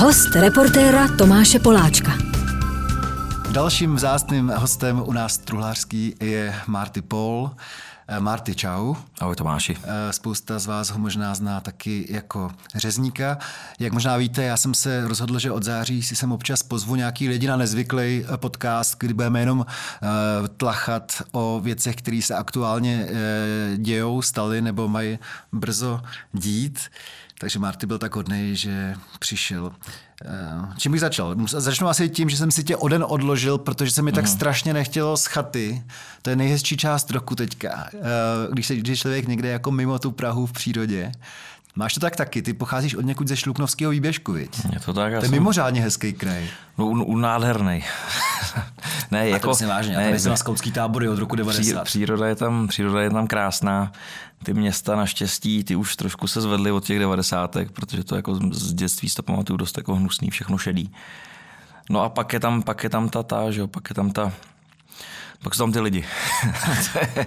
Host reportéra Tomáše Poláčka. Dalším vzácným hostem u nás truhlářský je Marty Paul. Eh, Marty, čau. Ahoj Tomáši. Eh, Spousta z vás ho možná zná taky jako řezníka. Jak možná víte, já jsem se rozhodl, že od září si sem občas pozvu nějaký lidi na nezvyklý eh, podcast, kdy budeme jenom tlachat o věcech, které se aktuálně dějou, staly nebo mají brzo dít. Takže Marty byl tak hodný, že přišel. Eh, čím bych začal? Začnu asi tím, že jsem si tě o den odložil, protože se mi tak mhm. strašně nechtělo z chaty. To je nejhezčí část roku teďka. Eh, když, se, když člověk někde jako mimo tu Prahu v přírodě, Máš to tak taky, ty pocházíš od někud ze Šluknovského výběžku, viď? Je to tak. To je jsem... mimořádně hezký kraj. No, u, u nádherný. ne, A jako, to vážně, ne, na skautský tábory od roku 90. Příroda je tam, příroda je tam krásná. Ty města naštěstí, ty už trošku se zvedly od těch 90. protože to jako z dětství si to pamatuju dost jako hnusný, všechno šedý. No a pak je tam, pak je tam ta, ta, že jo, pak je tam ta, pak jsou tam ty lidi. to, je,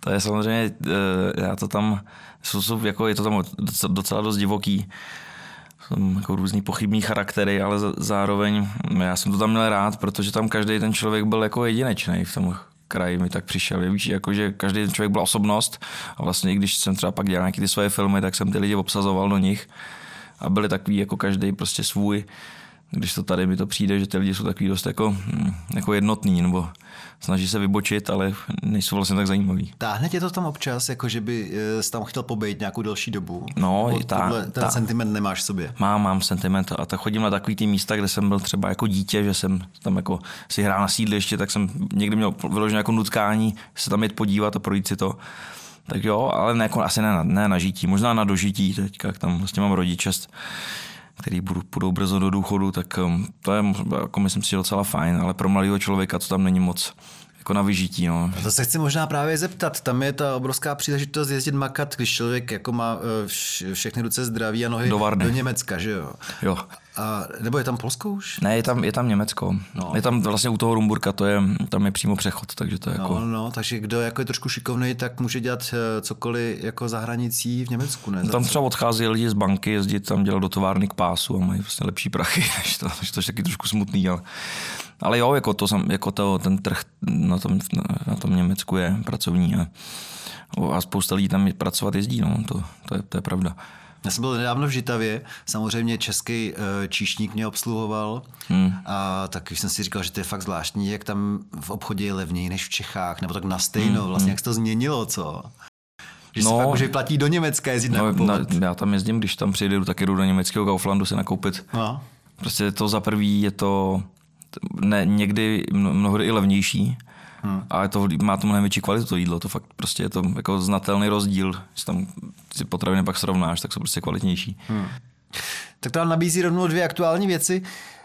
to je samozřejmě, eh, já to tam, jsou, jsou, jako je to tam docela dost divoký. Jsou jako různý pochybný charaktery, ale zároveň já jsem to tam měl rád, protože tam každý ten člověk byl jako jedinečný v tom kraji mi tak přišel. Víš, jako, že každý ten člověk byl osobnost a vlastně i když jsem třeba pak dělal nějaké ty svoje filmy, tak jsem ty lidi obsazoval do nich a byli takový jako každý prostě svůj když to tady mi to přijde, že ty lidi jsou takový dost jako, hm, jako jednotný, nebo snaží se vybočit, ale nejsou vlastně tak zajímaví. Táhne tě to tam občas, jako že by eh, jsi tam chtěl pobejt nějakou delší dobu? No, i tá, ten tá, sentiment nemáš v sobě? Mám, mám sentiment a tak chodím na takový ty místa, kde jsem byl třeba jako dítě, že jsem tam jako si hrál na sídliště, tak jsem někdy měl vyložené jako nutkání se tam jít podívat a projít si to. Tak jo, ale ne, jako, asi ne, na, ne na žití, možná na dožití teďka, jak tam vlastně mám rodiče, který budou brzo do důchodu, tak um, to je, jako myslím si, docela fajn, ale pro mladého člověka to tam není moc jako na vyžití. No. To se chci možná právě zeptat. Tam je ta obrovská příležitost jezdit makat, když člověk jako má eh, všechny ruce zdraví a nohy do, do Německa, že jo? Jo. A, nebo je tam Polsko už? Ne, je tam, je tam Německo. No. Je tam vlastně u toho Rumburka, to je, tam je přímo přechod, takže to je no, jako... No, takže kdo jako je trošku šikovný, tak může dělat eh, cokoliv jako za hranicí v Německu, ne? Tam třeba odchází lidi z banky, jezdit tam dělat do továrny k pásu a mají vlastně lepší prachy, než to, to je taky trošku smutný, ale, ale jo, jako, to, jako to, ten trh na tom, na tom Německu je pracovní a, a spousta lidí tam pracovat jezdí, no, to, to, je, to je pravda. Já jsem byl nedávno v Žitavě, samozřejmě český uh, číšník mě obsluhoval hmm. a tak jsem si říkal, že to je fakt zvláštní, jak tam v obchodě je levněji než v Čechách, nebo tak na stejno, hmm. vlastně hmm. jak se to změnilo, co? Že no, fakt, že platí do Německa jezdit no, na, Já tam jezdím, když tam přijdu, tak jdu do německého Kauflandu se nakoupit. No. Prostě to za prvý je to ne, někdy mnohdy i levnější, Hmm. A to, má to mnohem větší kvalitu to jídlo, to fakt prostě je to jako znatelný rozdíl. Když tam si potraviny pak srovnáš, tak jsou prostě kvalitnější. Hmm. Tak to nabízí rovnou dvě aktuální věci.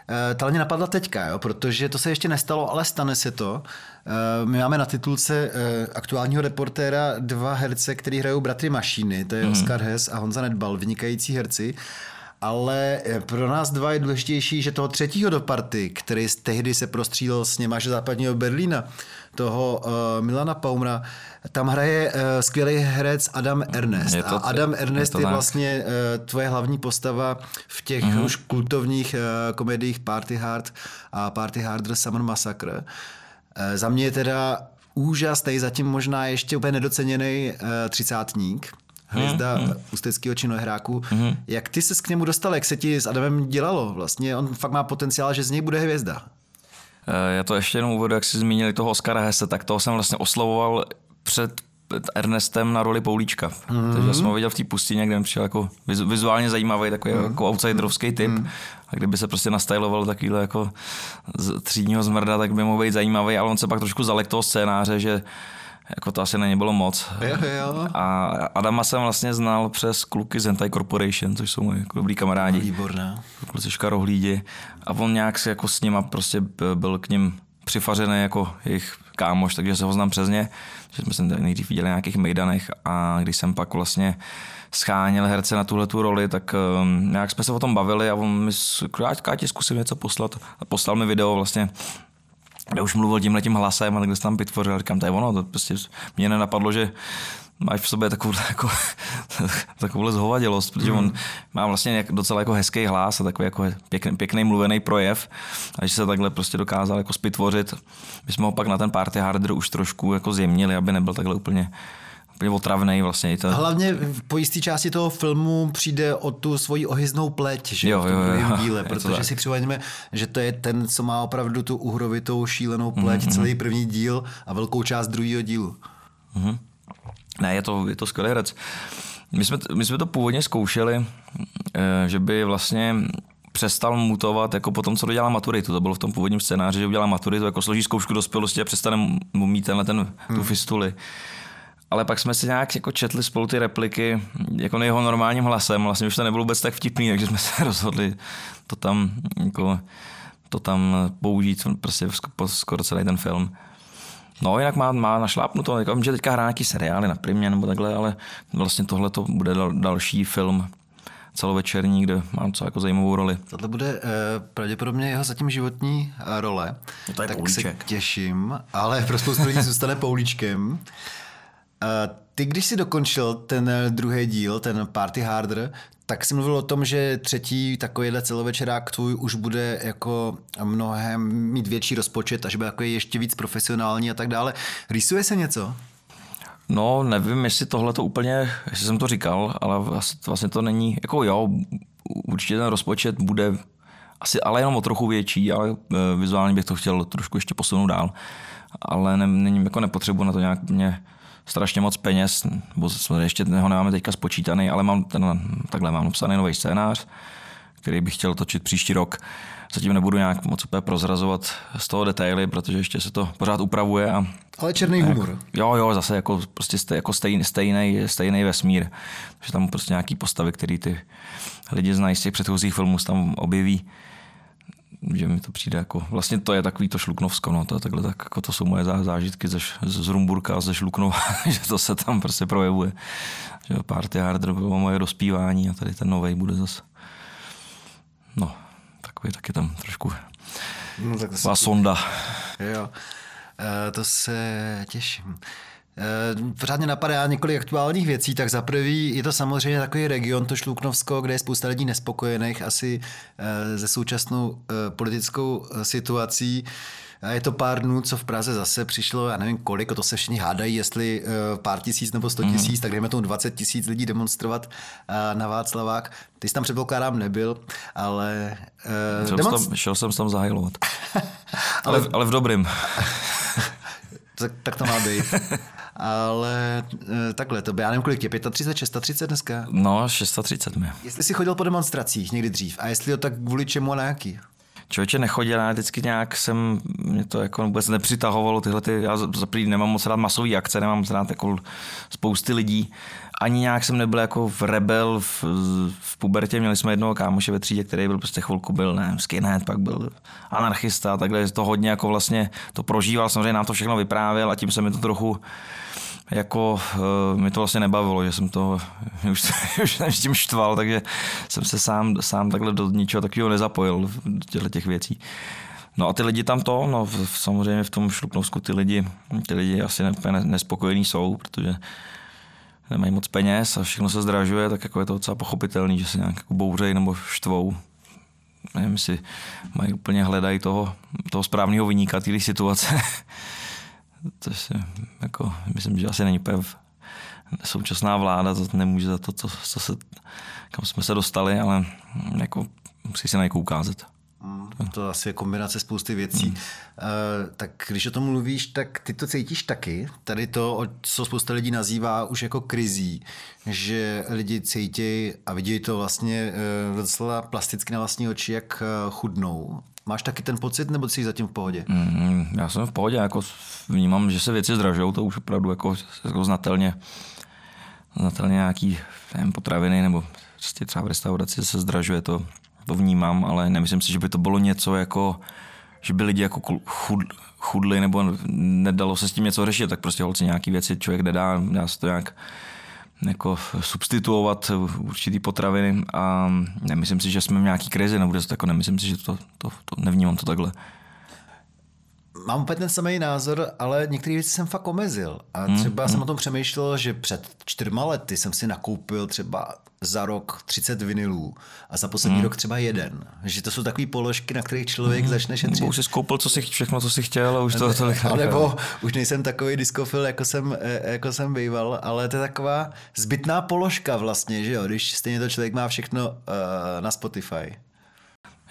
Eh, ta mě napadla teďka, jo, protože to se ještě nestalo, ale stane se to. Eh, my máme na titulce eh, aktuálního reportéra dva herce, který hrajou Bratry Mašíny, to je mm. Oskar Hess a Honza Nedbal, vynikající herci ale pro nás dva je důležitější, že toho třetího do party, který tehdy se prostřílel s něma západního Berlína, toho uh, Milana Paumra, tam hraje uh, skvělý herec Adam Ernest. Je to, a Adam Ernest je, je vlastně uh, tvoje hlavní postava v těch mm-hmm. už kultovních uh, komediích Party Hard a Party Harder Summer Massacre. Uh, za mě je teda úžasný, zatím možná ještě úplně nedoceněný uh, třicátník hvězda mm, mm. ústeckého činohráku. Mm. Jak ty se k němu dostal, jak se ti s Adamem dělalo? Vlastně on fakt má potenciál, že z něj bude hvězda. Eh, já to ještě jenom uvedu, jak jsi zmínili toho Oscara Hesse, tak toho jsem vlastně oslovoval před Ernestem na roli Poulíčka. Mm-hmm. Takže jsem ho viděl v té pustině, kde mi přišel jako vizuálně zajímavý, takový mm-hmm. jako outsiderovský typ. Mm-hmm. A kdyby se prostě nastyloval takovýhle jako třídního zmrda, tak by mohl být zajímavý, ale on se pak trošku zalek toho scénáře, že jako to asi není bylo moc. Jo, jo. A Adama jsem vlastně znal přes kluky z Hentai Corporation, což jsou moji jako dobrý kamarádi. Výborná. Kluci škarohlídi. A on nějak si jako s nima prostě byl k ním přifařený jako jejich kámoš, takže se ho znám přes ně. Že jsme se nejdřív viděli na nějakých mejdanech a když jsem pak vlastně scháněl herce na tuhle tu roli, tak um, nějak jsme se o tom bavili a on mi, ať ti zkusím něco poslat. A poslal mi video vlastně já už mluvil tímhle tím hlasem a takhle se tam vytvořil. Říkám, to je ono, to prostě mě nenapadlo, že máš v sobě takovou, jako, takovou zhovadělost, protože on má vlastně docela jako hezký hlas a takový jako pěkný, pěkný mluvený projev a že se takhle prostě dokázal jako spitvořit. My jsme ho pak na ten party harder už trošku jako zjemnili, aby nebyl takhle úplně úplně otravný vlastně. To... Hlavně po jisté části toho filmu přijde o tu svoji ohyznou pleť, že jo, v tom jo, jo, díle, protože si připomeňme, že to je ten, co má opravdu tu uhrovitou šílenou pleť, mm-hmm. celý první díl a velkou část druhého dílu. Mm-hmm. Ne, je to, je to skvělý herec. My jsme, my jsme to původně zkoušeli, eh, že by vlastně přestal mutovat jako po tom, co dodělá maturitu. To bylo v tom původním scénáři, že udělá maturitu, jako složí zkoušku dospělosti a přestane mít tenhle ten, tu hmm. Ale pak jsme si nějak jako četli spolu ty repliky jako jeho normálním hlasem. Vlastně už to nebylo vůbec tak vtipný, takže jsme se rozhodli to tam, jako, to tam použít prostě skoro celý ten film. No, jinak má, má našlápnuto. Jako, vím, že teďka hrá nějaký seriály na primě nebo takhle, ale vlastně tohle to bude dal, další film celovečerní, kde mám co jako zajímavou roli. Tohle bude uh, pravděpodobně jeho zatím životní uh, role. No to je tak poulíček. se těším, ale pro spoustu lidí zůstane Poulíčkem. Ty, když jsi dokončil ten druhý díl, ten Party Harder, tak jsi mluvil o tom, že třetí takovýhle celovečerák tvůj už bude jako mnohem mít větší rozpočet a že bude jako ještě víc profesionální a tak dále. Rýsuje se něco? No, nevím, jestli tohle to úplně, jestli jsem to říkal, ale vlastně to není, jako jo, určitě ten rozpočet bude asi ale jenom o trochu větší, ale e, vizuálně bych to chtěl trošku ještě posunout dál. Ale ne, není, jako nepotřebuji na to nějak mě strašně moc peněz, bo ještě ho nemáme teďka spočítaný, ale mám ten, takhle mám napsaný nový scénář, který bych chtěl točit příští rok. Zatím nebudu nějak moc úplně prozrazovat z toho detaily, protože ještě se to pořád upravuje. A, ale černý jak, humor. Jo, jo, zase jako, prostě stej, jako stejný, stejný, stejný vesmír. Že tam prostě nějaký postavy, který ty lidi znají z těch předchozích filmů, se tam objeví že mi to přijde jako, vlastně to je takový to šluknovsko, no, to je takhle, tak jako to jsou moje zážitky ze, z Rumburka a ze Šluknova, že to se tam prostě projevuje. Že Party Harder bylo moje dospívání a tady ten nový bude zase, no, takový taky tam trošku no, tak to sonda. Jo, e, to se těším. Eh, pořád mě napadá několik aktuálních věcí, tak za prvý je to samozřejmě takový region, to Šluknovsko, kde je spousta lidí nespokojených asi eh, ze současnou eh, politickou situací. A je to pár dnů, co v Praze zase přišlo, já nevím kolik, to se všichni hádají, jestli pár tisíc nebo sto tisíc, mm. tak dejme tomu 20 tisíc lidí demonstrovat na Václavák. Ty jsi tam předpokládám nebyl, ale... Uh, demonst... tam, šel jsem tam zahajlovat. ale, ale, ale v dobrým. tak, tak to má být. ale e, takhle, to by, já nevím, kolik tě, 35, 630 dneska? No, 630 mi. Jestli jsi chodil po demonstracích někdy dřív a jestli jo, tak kvůli čemu a na jaký? Člověče nechodil, já vždycky nějak jsem, mě to jako vůbec nepřitahovalo tyhle, ty, já za nemám moc rád masový akce, nemám moc rád jako spousty lidí, ani nějak jsem nebyl jako v rebel v, v pubertě, měli jsme jednoho kámoše ve třídě, který byl prostě chvilku byl, ne, skinhead, pak byl anarchista, takhle to hodně jako vlastně to prožíval, samozřejmě nám to všechno vyprávěl a tím se mi to trochu jako uh, mi to vlastně nebavilo, že jsem to už, už s tím štval, takže jsem se sám, sám takhle do ničeho takového nezapojil do těchto těch věcí. No a ty lidi tam to, no v, samozřejmě v tom Šluknovsku ty lidi, ty lidi asi nespokojení jsou, protože nemají moc peněz a všechno se zdražuje, tak jako je to docela pochopitelný, že se nějak jako bouřejí nebo štvou. Nevím, jestli mají úplně hledají toho, toho správného vyníka té situace. to si, jako, myslím, že asi není úplně současná vláda, to nemůže za to, co, co se, kam jsme se dostali, ale jako musí se na ukázat. Mm, to asi je kombinace spousty věcí. Hmm. Uh, tak když o tom mluvíš, tak ty to cítíš taky. Tady to, co spousta lidí nazývá už jako krizí, že lidi cítí a vidí to vlastně uh, docela plasticky na vlastní oči, jak uh, chudnou. Máš taky ten pocit, nebo jsi zatím v pohodě? Mm, já jsem v pohodě, jako vnímám, že se věci zdražou, to už opravdu jako, jako znatelně, znatelně nějaký nevím, potraviny nebo prostě třeba v restauraci se zdražuje to, to vnímám, ale nemyslím si, že by to bylo něco jako, že by lidi jako chud, chudli nebo nedalo se s tím něco řešit, tak prostě holci nějaký věci člověk nedá, dá se to nějak jako substituovat určitý potraviny a nemyslím si, že jsme v nějaký krizi, nebo to jako nemyslím si, že to, to, to nevnímám to takhle. Mám úplně ten samý názor, ale některé věci jsem fakt omezil. A Hmm, třeba jsem o tom přemýšlel, že před čtyřma lety jsem si nakoupil třeba za rok 30 vinilů a za poslední Hmm. rok třeba jeden. Že to jsou takové položky, na kterých člověk začne šetřit. Nebo už jsi skoupil co si, všechno, co si chtěl a už to tolik A nebo už nejsem takový diskofil, jako jsem, eh, jako jsem býval, ale to je taková zbytná položka vlastně, že jo, když stejně to člověk má všechno uh, na Spotify.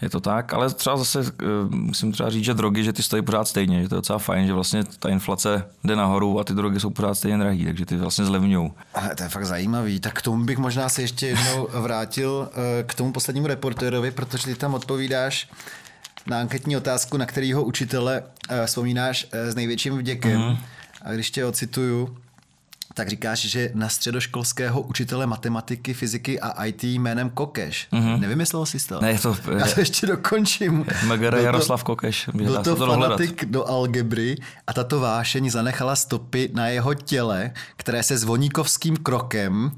Je to tak, ale třeba zase eh, musím třeba říct, že drogy, že ty stojí pořád stejně, že to je docela fajn, že vlastně ta inflace jde nahoru a ty drogy jsou pořád stejně drahý, takže ty vlastně zlevňují. Ale to je fakt zajímavý. Tak k tomu bych možná se ještě jednou vrátil eh, k tomu poslednímu reportérovi, protože ty tam odpovídáš na anketní otázku, na kterýho učitele eh, vzpomínáš s největším vděkem. Mhm. A když tě ocituju, tak říkáš, že na středoškolského učitele matematiky, fyziky a IT jménem Kokeš. Mm-hmm. Nevymyslel jsi to? Ne, to- Já to ještě dokončím. Megara Byl to- Jaroslav Kokeš, Byl to to dohledat. fanatik do algebry a tato vášeň zanechala stopy na jeho těle, které se zvoníkovským krokem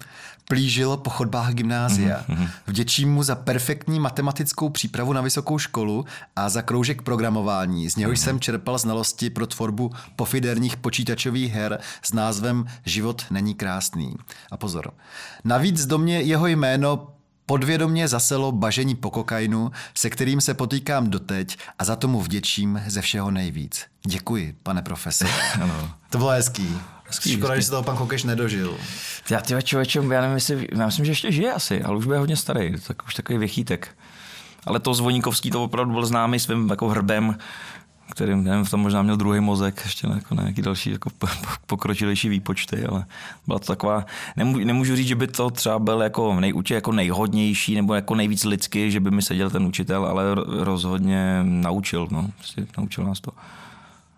plížilo po chodbách gymnázia. Mhm, Vděčím mu za perfektní matematickou přípravu na vysokou školu a za kroužek programování. Z něhož Mhm. jsem čerpal znalosti pro tvorbu pofiderních počítačových her s názvem Život není krásný. A pozor. Navíc do mě jeho jméno Podvědomně zaselo bažení po kokainu, se kterým se potýkám doteď a za tomu vděčím ze všeho nejvíc. Děkuji, pane profesor. Ano. To bylo hezký. Škoda, že se toho pan Kokeš nedožil. Já ty člověče, já nevím, jestli, já myslím, že ještě žije asi, ale už bude hodně starý, tak už takový věchýtek. Ale to Zvoníkovský to opravdu byl známý svým jako hrbem, kterým, nevím, tam možná měl druhý mozek, ještě ne, jako nějaký další jako po- po- pokročilejší výpočty, ale byla to taková, nemůžu, nemůžu říct, že by to třeba byl jako, nej, jako nejhodnější nebo jako nejvíc lidský, že by mi seděl ten učitel, ale ro- rozhodně naučil, no, prostě naučil nás to.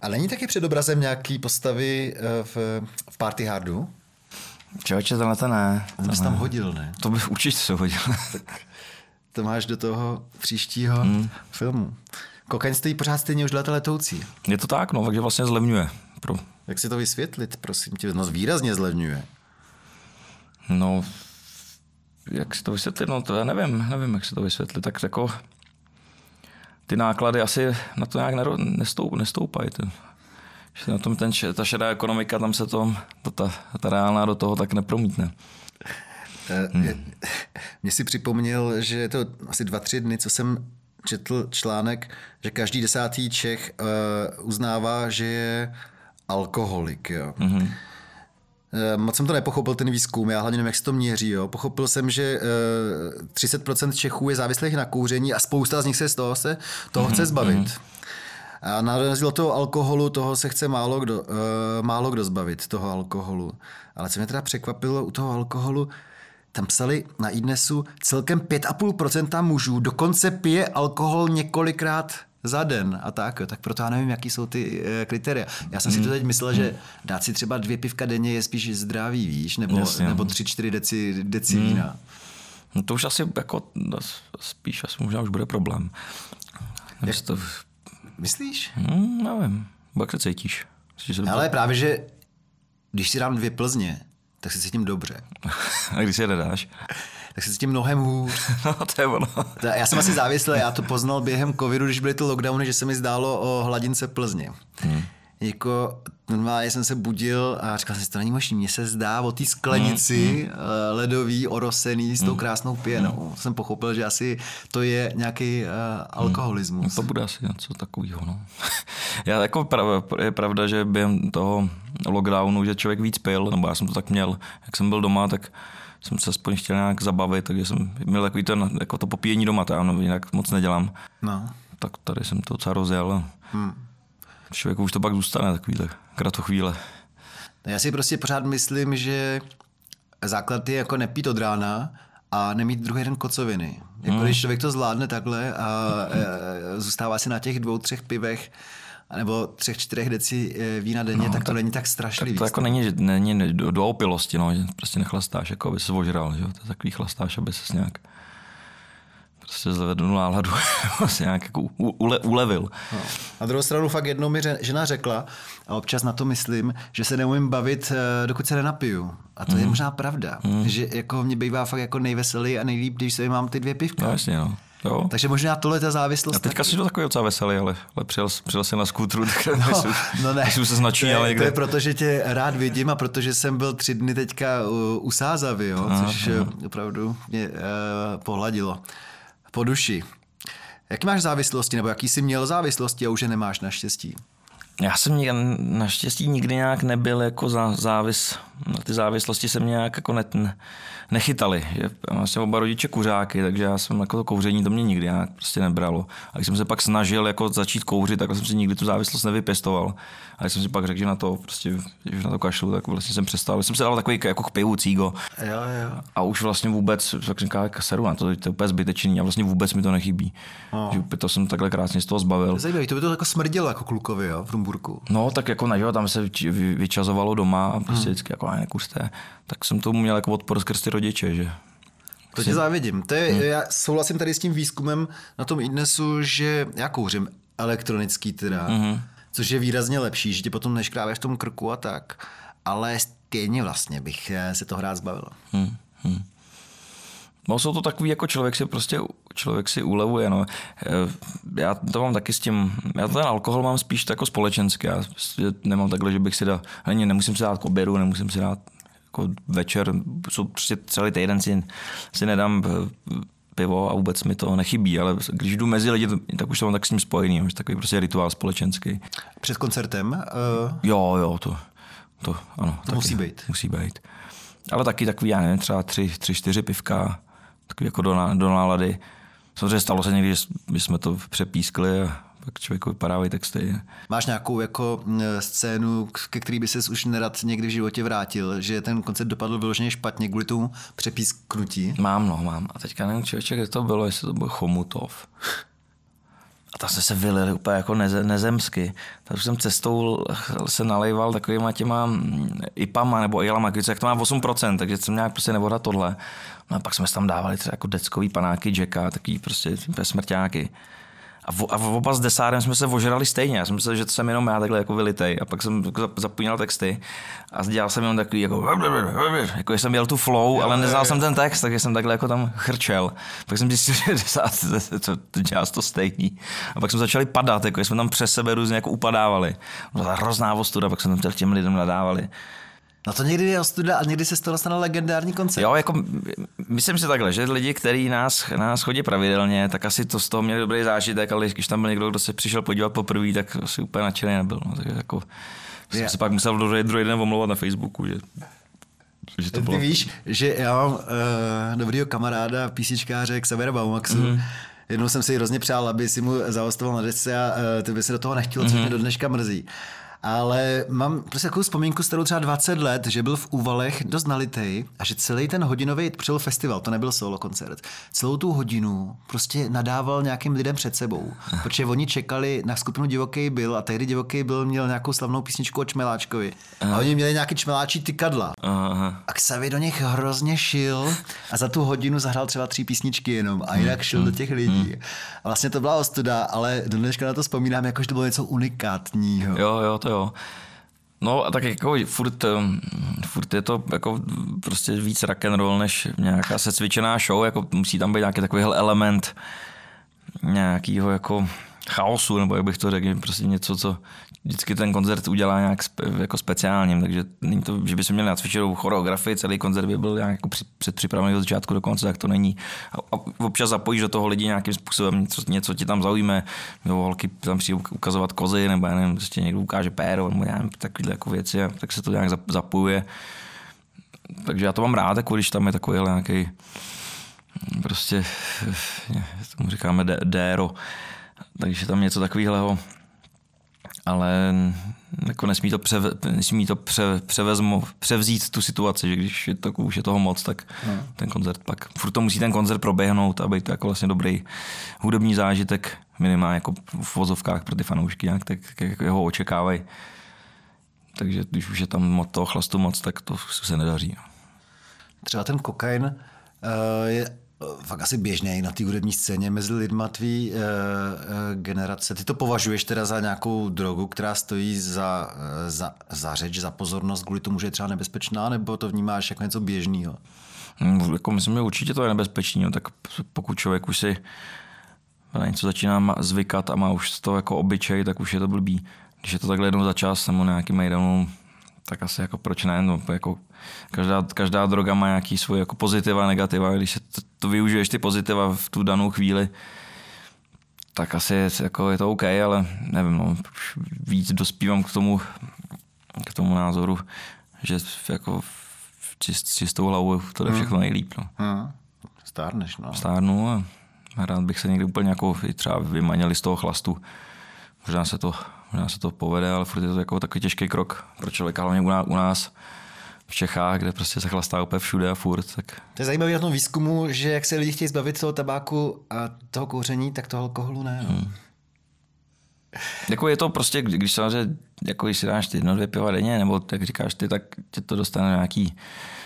A není taky před obrazem nějaký postavy eh, v, v Party Hardu? Člověče, tenhle to ne. On bys tam hodil, ne? To by určitě se hodil. To máš do toho příštího Hmm. filmu. Kokain stojí pořád stejně už leta letoucí. Je to tak, no, takže vlastně zlevňuje. Pro, Jak si to vysvětlit, prosím tě? No výrazně zlevňuje. No, jak si to vysvětlit? No to já nevím, nevím, jak si to vysvětlit. Tak jako ty náklady asi na to nějak nestoup, nestoupají. To. Že na tom ten, ta šedá ekonomika, tam se to, to ta, ta reálná do toho tak nepromítne. Hmm. Mně si připomněl, že je to asi dva, tři dny, co jsem četl článek, že každý desátý Čech uh, uznává, že je alkoholik. Jo. Mm-hmm. Moc jsem to nepochopil, ten výzkum, já hlavně nevím, jak se to měří. Jo. Pochopil jsem, že uh, 30% Čechů je závislých na kouření a spousta z nich se z toho, se, toho mm-hmm. chce zbavit. A na rozdíl od toho alkoholu, toho se chce málo kdo, uh, málo kdo zbavit, toho alkoholu. Ale co mě teda překvapilo u toho alkoholu, tam psali na iDnesu, celkem 5,5% mužů dokonce pije alkohol několikrát za den a tak, tak proto já nevím, jaký jsou ty e, kritéria. Já jsem si to teď myslel, že dát si třeba dvě pivka denně je spíš zdravý, víš, nebo, Jasně. nebo tři, čtyři deci, deci vína. No to už asi jako spíš asi možná už bude problém. Jak to, Myslíš? hm, nevím, jak se cítíš? Myslíš, Ale právě, že když si dám dvě Plzně, tak se cítím dobře. A když si je nedáš? Tak se cítím mnohem hůř. No, to je ono. Já jsem asi závislý, já to poznal během covidu, když byly ty lockdowny, že se mi zdálo o hladince Plzně. Hmm. Jako normálně jsem se budil a říkal jsem si, to není možný, mně se zdá o té sklenici hmm. ledový, orosený s tou krásnou pěnou. Hmm. Jsem pochopil, že asi to je nějaký uh, alkoholismus. No to bude asi něco takového. No. Já jako prav, je pravda, že během toho lockdownu, že člověk víc pil, nebo já jsem to tak měl, jak jsem byl doma, tak jsem se aspoň chtěl nějak zabavit, takže jsem měl takový ten, jako to popíjení doma, to já no, jinak moc nedělám. No. Tak tady jsem to docela rozjel. Hmm. Člověku už to pak zůstane takovýhle kratochvíle. Já si prostě pořád myslím, že základ je jako nepít od rána a nemít druhý den kocoviny. Jako když člověk to zvládne takhle a e, zůstává si na těch dvou, třech pivech nebo třech, čtyřech deci e, vína denně, no, tak to není tak strašlivý. To jako není, že není do, do opilosti, no, že prostě nechlastáš, jako aby se ožral, že? To je takový chlastáš, aby se nějak prostě zvednul náladu, vlastně nějak jako ule, ulevil. No. Na druhou stranu fakt jednou mi žena řekla, a občas na to myslím, že se neumím bavit, eh, dokud se nenapiju. A to mm. je možná pravda, mm. že jako mě bývá fakt jako nejveselý a nejlíp, když se mám ty dvě pivka. No jasně, no. Jo. Takže možná tohle je ta závislost. A teďka taky. si to takový docela veselý, ale, ale přijel, přijel si na skútru, tak no, No ne, jsme se značí, to je, ale to někde. je proto, že tě rád vidím a protože jsem byl tři dny teďka u, u Sázavy, jo, což aha. opravdu mě uh, pohladilo po duši. Jaký máš závislosti, nebo jaký jsi měl závislosti a už je nemáš naštěstí? Já jsem naštěstí nikdy nějak nebyl jako za, závis, na ty závislosti se mě nějak jako ne, ne, nechytali. Že, vlastně oba rodiče kuřáky, takže já jsem jako to kouření to mě nikdy nějak prostě nebralo. A když jsem se pak snažil jako začít kouřit, tak jsem si nikdy tu závislost nevypěstoval. A když jsem si pak řekl, že na to prostě, že na to kašlu, tak vlastně jsem přestal. Jsem se dal takový jako k pivu cígo. Jo, jo. A už vlastně vůbec, tak jsem říkal, seru na to, to je úplně zbytečný a vlastně vůbec mi to nechybí. No. Že to jsem takhle krásně z toho zbavil. Zajímavý, to by to jako smrdělo jako klukovi, jo, v Rumburku. No, tak jako ne, jo, tam se vyč- vy- vyčazovalo doma a prostě vždycky jako ne, nekuřte. Tak jsem tomu měl jako odpor skrz ty rodiče, že To tě závidím. To je, hmm. Já souhlasím tady s tím výzkumem na tom idnesu, že já kouřím elektronický teda, hmm. což je výrazně lepší, že tě potom neškrábeš v tom krku a tak, ale stejně vlastně bych eh, se toho rád zbavil. Hmm. Hmm. No jsou to takový, jako člověk si prostě, člověk si ulevuje, no. Eh, Já to mám taky s tím, já ten alkohol mám spíš jako společenský, já nemám takhle, že bych si dal, ani nemusím si dát k obědu, nemusím si dát jako večer, jsou prostě celý týden si, si nedám eh, pivo a vůbec mi to nechybí, ale když jdu mezi lidi, tak už to mám tak s ním spojený, že takový prostě rituál společenský. Před koncertem uh, Jo, jo, to, to ano. To musí být. Musí být. Ale taky takový, já nevím, třeba tři, tři čtyři pivka, takový jako do, do nálady. Samozřejmě stalo se někdy, že jsme to přepískli a pak člověku vypadávají texty. máš nějakou jako scénu, ke který by ses už nerad někdy v životě vrátil, že ten koncert dopadl vyloženě špatně kvůli tomu přepísknutí? Mám, no, mám. A teďka nevím, člověče, kde to bylo, jestli to byl Chomutov. Tam jsme se vylili úplně jako neze, nezemsky. Tak už jsem cestou se nalejval takovýma těma mm, IPama nebo ILama, jak to má 8%, takže jsem nějak prostě nevodat tohle. No a pak jsme tam dávali třeba jako deckový panáky Jacka, takový prostě smrťáky. A, v, a v oba s desárem jsme se ožrali stejně. Já jsem myslel, že to jsem jenom já takhle jako vylitej. A pak jsem zap- zapomněl texty a dělal jsem jenom takový jako, jako jsem měl tu flow, ale neznal jsem ten text, takže jsem takhle jako tam chrčel. Pak jsem zjistil, že desát, to, to dělá to stejný. A pak jsme začali padat, jako jsme tam přes sebe různě jako upadávali. Byla hrozná ostuda, pak jsme tam těm lidem nadávali. No to někdy je ostuda a někdy se z toho dostane legendární koncert. Jo, jako myslím si takhle, že lidi, kteří nás, nás chodí pravidelně, tak asi to z toho měli dobrý zážitek, ale když tam byl někdo, kdo se přišel podívat poprvé, tak asi úplně nadšený nebyl. No, tak jako, jsem se pak musel druhý, druhý den omlouvat na Facebooku, že, že to bylo. Ty víš, že já mám uh, dobrýho kamaráda, písničkáře Xavera Baumaxu. Mhm. Mm-hmm. Jednou jsem si hrozně přál, aby si mu zahostoval na desce a uh, ty by se do toho nechtělo, což Mhm. mě do dneška mrzí. Ale mám prostě takovou vzpomínku starou třeba 20 let, že byl v Úvalech dost nalitej a že celý ten hodinový přijel festival, to nebyl solo koncert, celou tu hodinu prostě nadával nějakým lidem před sebou, protože oni čekali na skupinu Divoký byl a tehdy Divoký byl měl nějakou slavnou písničku o Čmeláčkovi. A oni měli nějaký čmeláčí tykadla. A Xavi do nich hrozně šil a za tu hodinu zahrál třeba tři písničky jenom a jinak šil do těch lidí. A vlastně to byla ostuda, ale do dneška na to vzpomínám, jako že to bylo něco unikátního. Jo, jo, to jo. No a tak jako furt, um, furt je to jako prostě víc rock and roll než nějaká secvičená show, jako musí tam být nějaký takovýhle element nějakýho jako chaosu, nebo jak bych to řekl, prostě něco, co vždycky ten koncert udělá nějak spe, jako speciálním, takže není to, že bychom měli nacvičenou choreografii, celý koncert by byl nějak jako při, předpřipravený od začátku do konce, tak to není. A, a občas zapojíš do toho lidi nějakým způsobem, něco, něco ti tam zaujme, nebo holky tam přijde ukazovat kozy, nebo já nevím, prostě někdo ukáže péro, nebo já nevím, takovéhle jako věci, a tak se to nějak zap- zapojuje. Takže já to mám rád, jako když tam je takovýhle nějaký prostě, tomu říkáme dé- déro, takže tam něco takového, ale jako nesmí to, převe, nesmí to pře, převezmu, převzít tu situaci, že když je to, už je toho moc, tak no. ten koncert pak, furt to musí ten koncert proběhnout, aby to jako vlastně dobrý hudební zážitek, minimálně jako v vozovkách pro ty fanoušky nějak, tak, tak jako ho očekávají. Takže když už je tam moc toho chlastu moc, tak to se nedaří. No. Třeba ten kokain uh, je fakt asi běžný na té hudební scéně mezi lidma tvý uh, uh, generace. Ty to považuješ teda za nějakou drogu, která stojí za, uh, za, za řeč, za pozornost, kvůli tomu, že je třeba nebezpečná, nebo to vnímáš jako něco běžného? Mm, Jako myslím, že určitě to je nebezpečný, no, tak pokud člověk už si na něco začínám zvykat a má už to jako obyčej, tak už je to blbý. Když je to takhle jednou za čas nebo nějaký majdanu, tak asi jako proč ne, no, jako každá, každá droga má nějaký svůj jako pozitiva a negativa, když se to, využiješ ty pozitiva v tu danou chvíli, tak asi je, jako je to OK, ale nevím, no, víc dospívám k tomu, k tomu názoru, že jako čist, čistou hlavou to je všechno nejlíp. No. Hmm. Stárneš, no. Stárnu a rád bych se někdy úplně jako třeba vymanili z toho chlastu. Možná se to, možná se to povede, ale furt je to jako takový těžký krok pro člověka, hlavně u nás v Čechách, kde prostě se chlastá úplně všude a furt. Tak... To je zajímavé na tom výzkumu, že jak se lidi chtějí zbavit toho tabáku a toho kouření, tak toho alkoholu ne. No. Hmm. Jako je to prostě, když samozřejmě, jako když si dáš ty jedno, dvě piva denně, nebo jak říkáš ty, tak tě to dostane nějaký,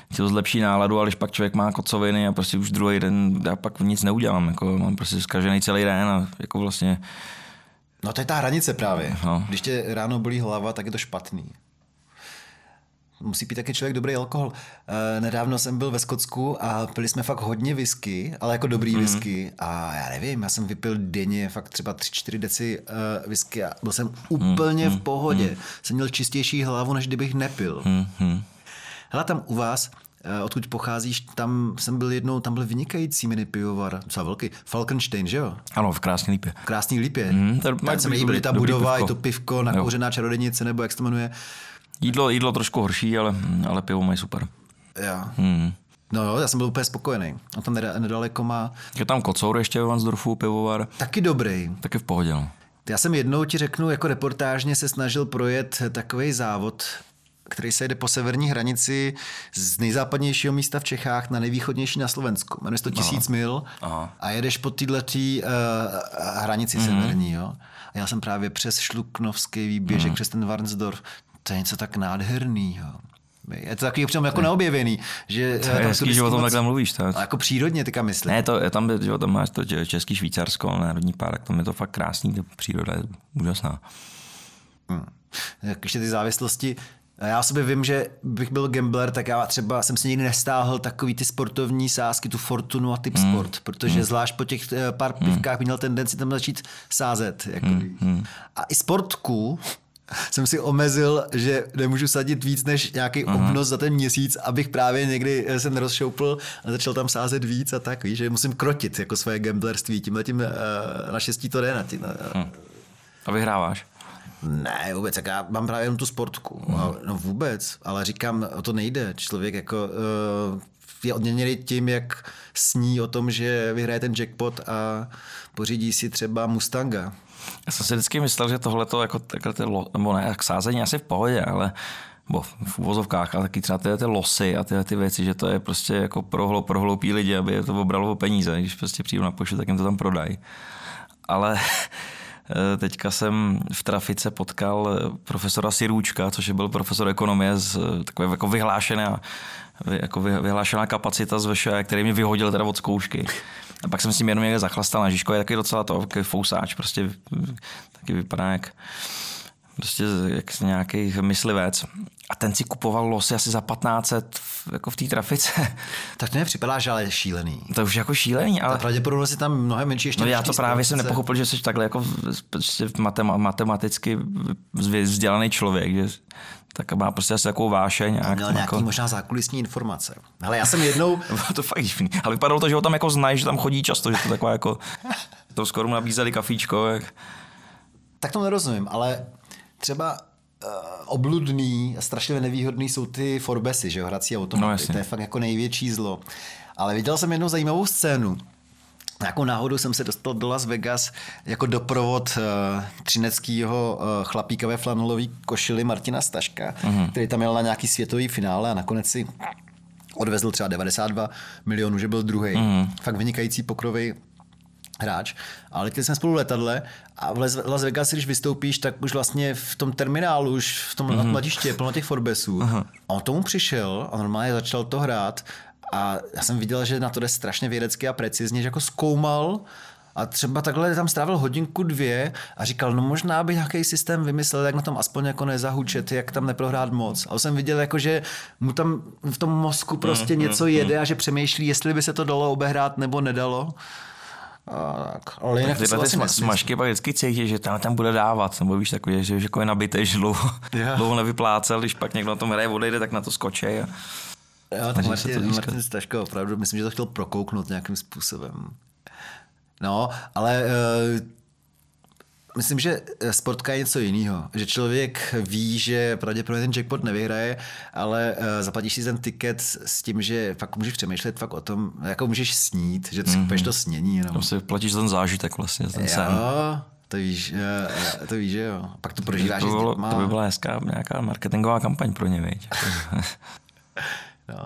tě to zlepší náladu, ale když pak člověk má kocoviny a prostě už druhý den, já pak nic neudělám, jako mám prostě zkažený celý den a jako vlastně... No to je ta hranice právě. No. Když tě ráno bolí hlava, tak je to špatný musí pít taky člověk dobrý alkohol. E, nedávno jsem byl ve Skotsku a pili jsme fakt hodně whisky, ale jako dobrý mm-hmm. whisky. A já nevím, já jsem vypil denně fakt třeba 3-4 deci uh, whisky a byl jsem úplně mm-hmm. v pohodě. Mm-hmm. Jsem měl čistější hlavu, než kdybych nepil. Mm-hmm. Hele, tam u vás eh, odkud pocházíš, tam jsem byl jednou, tam byl vynikající mini pivovar, docela velký, Falkenstein, že jo? Ano, v Krásný lípě. V Krásný lípě. Mm, to tam se mi líbila ta budova, je to pivko, nakouřená čarodějnice, nebo jak se to jmenuje. Jídlo, jídlo trošku horší, ale, ale pivo mají super. Jo. Hmm. No jo, já jsem byl úplně spokojený. A tam nedaleko má... Je tam kocour ještě v Vansdorfu, pivovar. Taky dobrý. Taky v pohodě. No. Já jsem jednou ti řeknu, jako reportážně se snažil projet takový závod, který se jede po severní hranici z nejzápadnějšího místa v Čechách na nejvýchodnější na Slovensku. Jmenuje se to tisíc Aha. mil Aha. a jedeš po této uh, hranici mm-hmm. severní. Jo? A já jsem právě přes Šluknovský výběžek, mm-hmm. přes ten Varnsdorf, to je něco tak nádherného. Je to takový občas jako neobjevený. Že, to je hezký, že o tom takhle mluvíš. To. Jako přírodně teďka myslím. Ne, to, je tam, že tam máš to český Švýcarsko, národní párek, tam je to fakt krásný, to příroda je úžasná. Hmm. Ještě ty závislosti, já sobě vím, že bych byl gambler, tak já třeba jsem si nikdy nestáhl takový ty sportovní sázky, tu fortunu a typ mm. sport, protože mm. zvlášť po těch eh, pár pivkách mm. měl tendenci tam začít sázet. Jako mm. A i sportku, jsem si omezil, že nemůžu sadit víc než nějaký uh-huh. obnos za ten měsíc, abych právě někdy eh, se nerozšoupl a začal tam sázet víc a tak, víš, že musím krotit jako své gamblerství. Tímhle tím uh, naštěstí to jde. Na tím, uh, hmm. A vyhráváš? Ne, vůbec, jak já mám právě jenom tu sportku. Uh-huh. No vůbec, ale říkám, o to nejde. Člověk jako uh, je odměněný tím, jak sní o tom, že vyhraje ten jackpot a pořídí si třeba Mustanga. Já jsem si vždycky myslel, že tohle to jako takhle ty, nebo ne, jak sázení asi v pohodě, ale bo v uvozovkách, ale taky třeba ty, ty losy a tyhle ty věci, že to je prostě jako pro, pro hloupí lidi, aby je to obralo o peníze. Když prostě přijdu na poštu, tak jim to tam prodají. Ale teďka jsem v trafice potkal profesora Sirůčka, což je byl profesor ekonomie, z takové jako vyhlášená, jako vyhlášená kapacita z VŠE, který mě vyhodil teda od zkoušky. A pak jsem s ním jenom někde zachlastal na Žižko, je taky docela to, fousáč, prostě taky vypadá jak prostě jak nějaký myslivec. A ten si kupoval losy asi za 1500 jako v té trafice. Tak to mi připadá, že ale je šílený. To už jako šílený, ale... Ta pravděpodobnost je tam mnohem menší ještě. No já to právě jsem nepochopil, že jsi takhle jako prostě matematicky vzdělaný člověk, že tak má prostě asi takovou vášeň. Nějak, měl nějaký jako... možná zákulisní informace. Ale já jsem jednou... to fakt divný. Ale vypadalo to, že ho tam jako znají, že tam chodí často, že to taková jako... To skoro mu nabízeli kafíčko. Jak... Tak to nerozumím, ale třeba uh, obludný a strašně nevýhodný jsou ty Forbesy, že jo, hrací automaty. No, to je fakt jako největší zlo. Ale viděl jsem jednu zajímavou scénu. Nějakou náhodou jsem se dostal do Las Vegas jako doprovod uh, třineckého uh, chlapíka ve flanelový košili Martina Staška, uh-huh. který tam měl na nějaký světový finále a nakonec si odvezl třeba 92 milionů, že byl druhý. Uh-huh. Fakt vynikající pokrový hráč. A letěli jsme spolu letadle a v Las Vegas, když vystoupíš, tak už vlastně v tom terminálu, už v tom mm-hmm. letišti je plno těch Forbesů. Uh-huh. A on tomu přišel a normálně začal to hrát a já jsem viděl, že na to jde strašně vědecky a precizně, že jako zkoumal a třeba takhle tam strávil hodinku, dvě a říkal, no možná by nějaký systém vymyslel, jak na tom aspoň jako nezahučet, jak tam neprohrát moc. A jsem viděl, jako, že mu tam v tom mozku prostě mm, něco mm, jede a že přemýšlí, jestli by se to dalo obehrát nebo nedalo. A, tak. Ale jinak Tak to jsou tyhle ty sma- nesmysly. smažky pak vždycky cítí, že tam, tam bude dávat, nebo víš, takový, že, že jako je nabitý, že dlouho, Jo. dlouho nevyplácel, když pak někdo na tom hraje, odejde, tak na to skočí. A... Jo, tak Martin. Martin Staško opravdu, myslím, že to chtěl prokouknout nějakým způsobem. No, ale uh, myslím, že sportka je něco jiného. Že člověk ví, že pravděpodobně ten jackpot nevyhraje, ale uh, zaplatíš si ten tiket s tím, že fakt můžeš přemýšlet fakt o tom, jako můžeš snít, že mm-hmm. to snění jenom. Tam si platíš ten zážitek vlastně, ten sen. To víš, eh, to víš, že jo. Pak to prožíváš To, bylo, to by byla hezká nějaká marketingová kampaň pro ně, viď? Jo.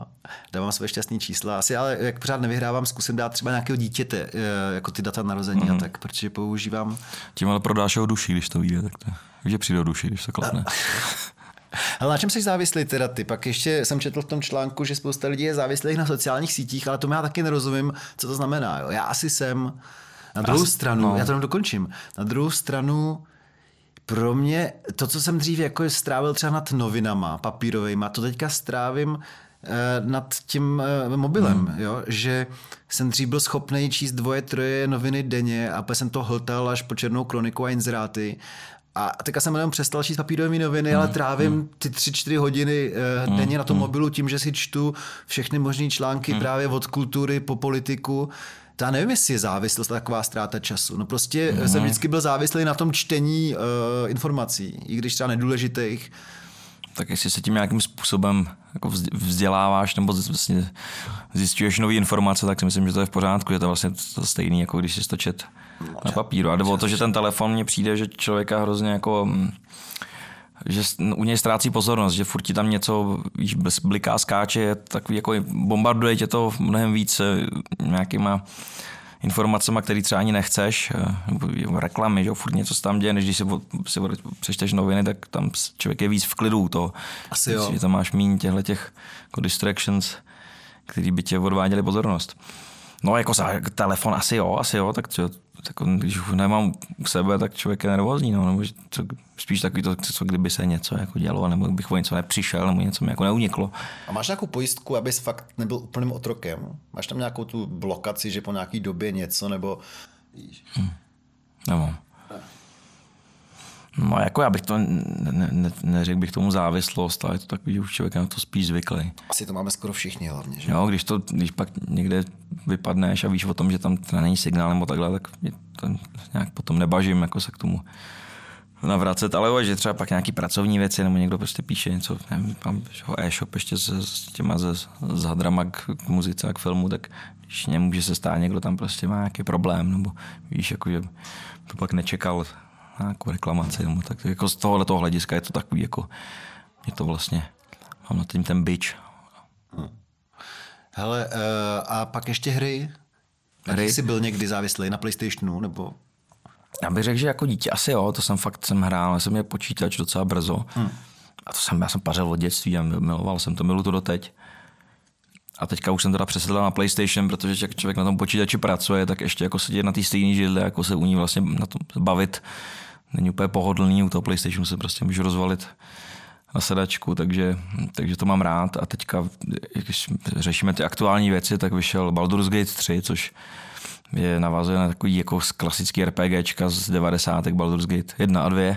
Dávám své šťastné čísla. Asi ale jak pořád nevyhrávám, zkusím dát třeba nějakého dítěte, eh, jako ty data narození mm. a tak, protože používám. Tím ale prodáš ho duši, když to vyjde, tak to že přijde do duši, když to klapne. Ale na čem jsi závislý teda ty? Pak ještě jsem četl v tom článku, že spousta lidí je závislých na sociálních sítích, ale to já taky nerozumím, co to znamená. Jo. Já asi jsem. Na druhou Asi- stranu, no. já to jenom dokončím, na druhou stranu pro mě to, co jsem dřív jako strávil třeba nad novinama papírovejma, to teďka strávím nad tím eh, mobilem, hmm. jo? že jsem dřív byl schopný číst dvoje, troje noviny denně a pak jsem to hltal až po černou kroniku a inzeráty. A teďka jsem jenom přestal číst papírové noviny, hmm. ale trávím ty tři, čtyři hodiny eh, denně na tom mobilu tím, že si čtu všechny možné články hmm. právě od kultury po politiku. Já nevím, jestli je závislost taková ztráta času. No prostě mm. jsem vždycky byl závislý na tom čtení uh, informací, i když třeba nedůležitých. Tak jestli se tím nějakým způsobem jako vzd- vzděláváš nebo vlastně zjišťuješ nové informace, tak si myslím, že to je v pořádku, že to je vlastně to stejný, jako když si to čet na papíru. A jde o to, že ten telefon mně přijde, že člověka hrozně jako mm, že u něj ztrácí pozornost, že furt ti tam něco víš, bliká, skáče, takový jako bombarduje tě to mnohem víc eh, nějakýma informacemi, které třeba ani nechceš, eh, nebo reklamy, že jo, furt něco tam děje, než když si, si přečteš noviny, tak tam člověk je víc v klidu. To, Asi jo. Že tam máš méně těchto těch jako distractions, který by tě odváděli pozornost. No jako za telefon asi jo, asi jo, tak, čo, tak když ho nemám u sebe, tak člověk je nervózní, no, nebo co, spíš takový to, co kdyby se něco jako dělo, nebo bych o něco nepřišel, nebo něco mi jako neuniklo. A máš nějakou pojistku, abys fakt nebyl úplným otrokem? Máš tam nějakou tu blokaci, že po nějaký době něco, nebo... Víš. Nebo. No jako já bych to, ne, ne, neřekl bych tomu závislost, ale je to takový, že už člověk na to spíš zvyklý. Asi to máme skoro všichni hlavně, že? Jo, když, to, když pak někde vypadneš a víš o tom, že tam není signál nebo takhle, tak mě to nějak potom nebažím jako se k tomu navracet, ale jo, že třeba pak nějaký pracovní věci, nebo někdo prostě píše něco, nevím, mám e-shop ještě s, s těma ze, s hadrama k, k muzice a k filmu, tak když nemůže se stát, někdo tam prostě má nějaký problém, nebo víš, jako, že to pak nečekal nějakou reklamaci, nebo tak jako z tohohle toho hlediska je to takový, jako je to vlastně, mám nad tím ten bič, Hele, uh, a pak ještě hry? Hry? Jsi byl někdy závislý na Playstationu, nebo... Já bych řekl, že jako dítě asi jo, to jsem fakt jsem hrál, já jsem měl počítač docela brzo. Hmm. A to jsem, já jsem pařil od dětství a miloval jsem to, milu to doteď. A teďka už jsem teda přesedl na PlayStation, protože jak člověk na tom počítači pracuje, tak ještě jako sedět na té stejné židli, jako se u ní vlastně na tom bavit, není úplně pohodlný, u toho PlayStationu se prostě můžu rozvalit na sedačku, takže, takže to mám rád. A teďka, když řešíme ty aktuální věci, tak vyšel Baldur's Gate 3, což je navazuje na takový jako klasický RPGčka z 90. Baldur's Gate 1 a 2,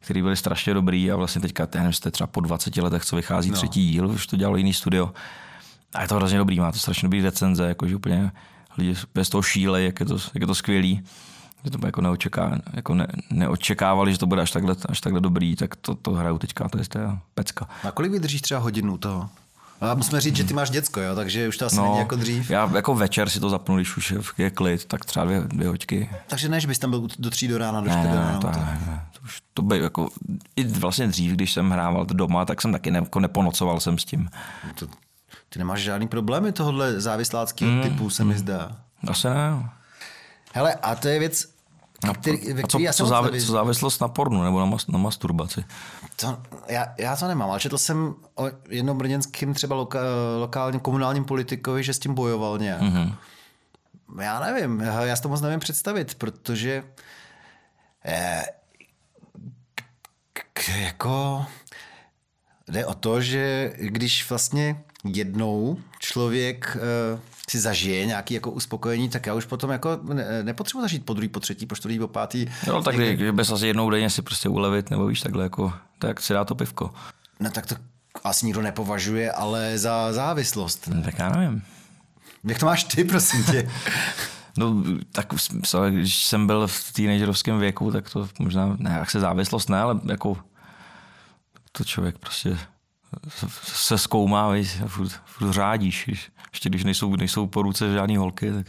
který byly strašně dobrý a vlastně teďka, nevím, jste třeba po 20 letech, co vychází no. třetí díl, už to dělalo jiný studio. A je to hrozně dobrý, má to strašně dobrý recenze, jakože úplně lidi bez toho šílej, jak je to, jak je to skvělý. Že to jako, neočeká, jako ne, neočekávali, že to bude až takhle, až takhle dobrý, tak to, to hraju teďka, to je pecka. A kolik vydržíš třeba hodinu toho? A musíme říct, že ty máš děcko, jo, takže už to asi no, není jako dřív. Já jako večer si to zapnu, když už je, klid, tak třeba dvě, dvě hoďky. Takže ne, že bys tam byl do tří do rána, do Ne, čtyři do rána. to, ne, to, už, to by jako, i vlastně dřív, když jsem hrával doma, tak jsem taky ne, jako neponocoval jsem s tím. To, ty nemáš žádný problémy tohohle závisláckého mm, typu, se mi zdá. Asi ne. no. Hele, a to je věc, který, ve A co, který já co, závi, co závislost na pornu nebo na, mas, na masturbaci? To, já, já to nemám, ale četl jsem o jednom brněnském třeba loka, lokálním komunálním politikovi, že s tím bojoval nějak. Mm-hmm. Já nevím, já já si to moc nevím představit, protože eh, k, k, jako jde o to, že když vlastně jednou člověk eh, si zažije nějaký jako uspokojení, tak já už potom jako ne, nepotřebuji zažít po druhý, po třetí, po čtvrtý, po pátý. No tak někde... bez asi jednou denně si prostě ulevit, nebo víš takhle jako, tak si dá to pivko. No tak to asi nikdo nepovažuje, ale za závislost. Ne? No, tak já nevím. Jak to máš ty, prosím tě? No, tak když jsem byl v teenagerovském věku, tak to možná, ne, jak se závislost ne, ale jako to člověk prostě se zkoumá, víš, a furt, furt řádíš, víš. ještě když nejsou, nejsou po ruce žádný holky. Tak...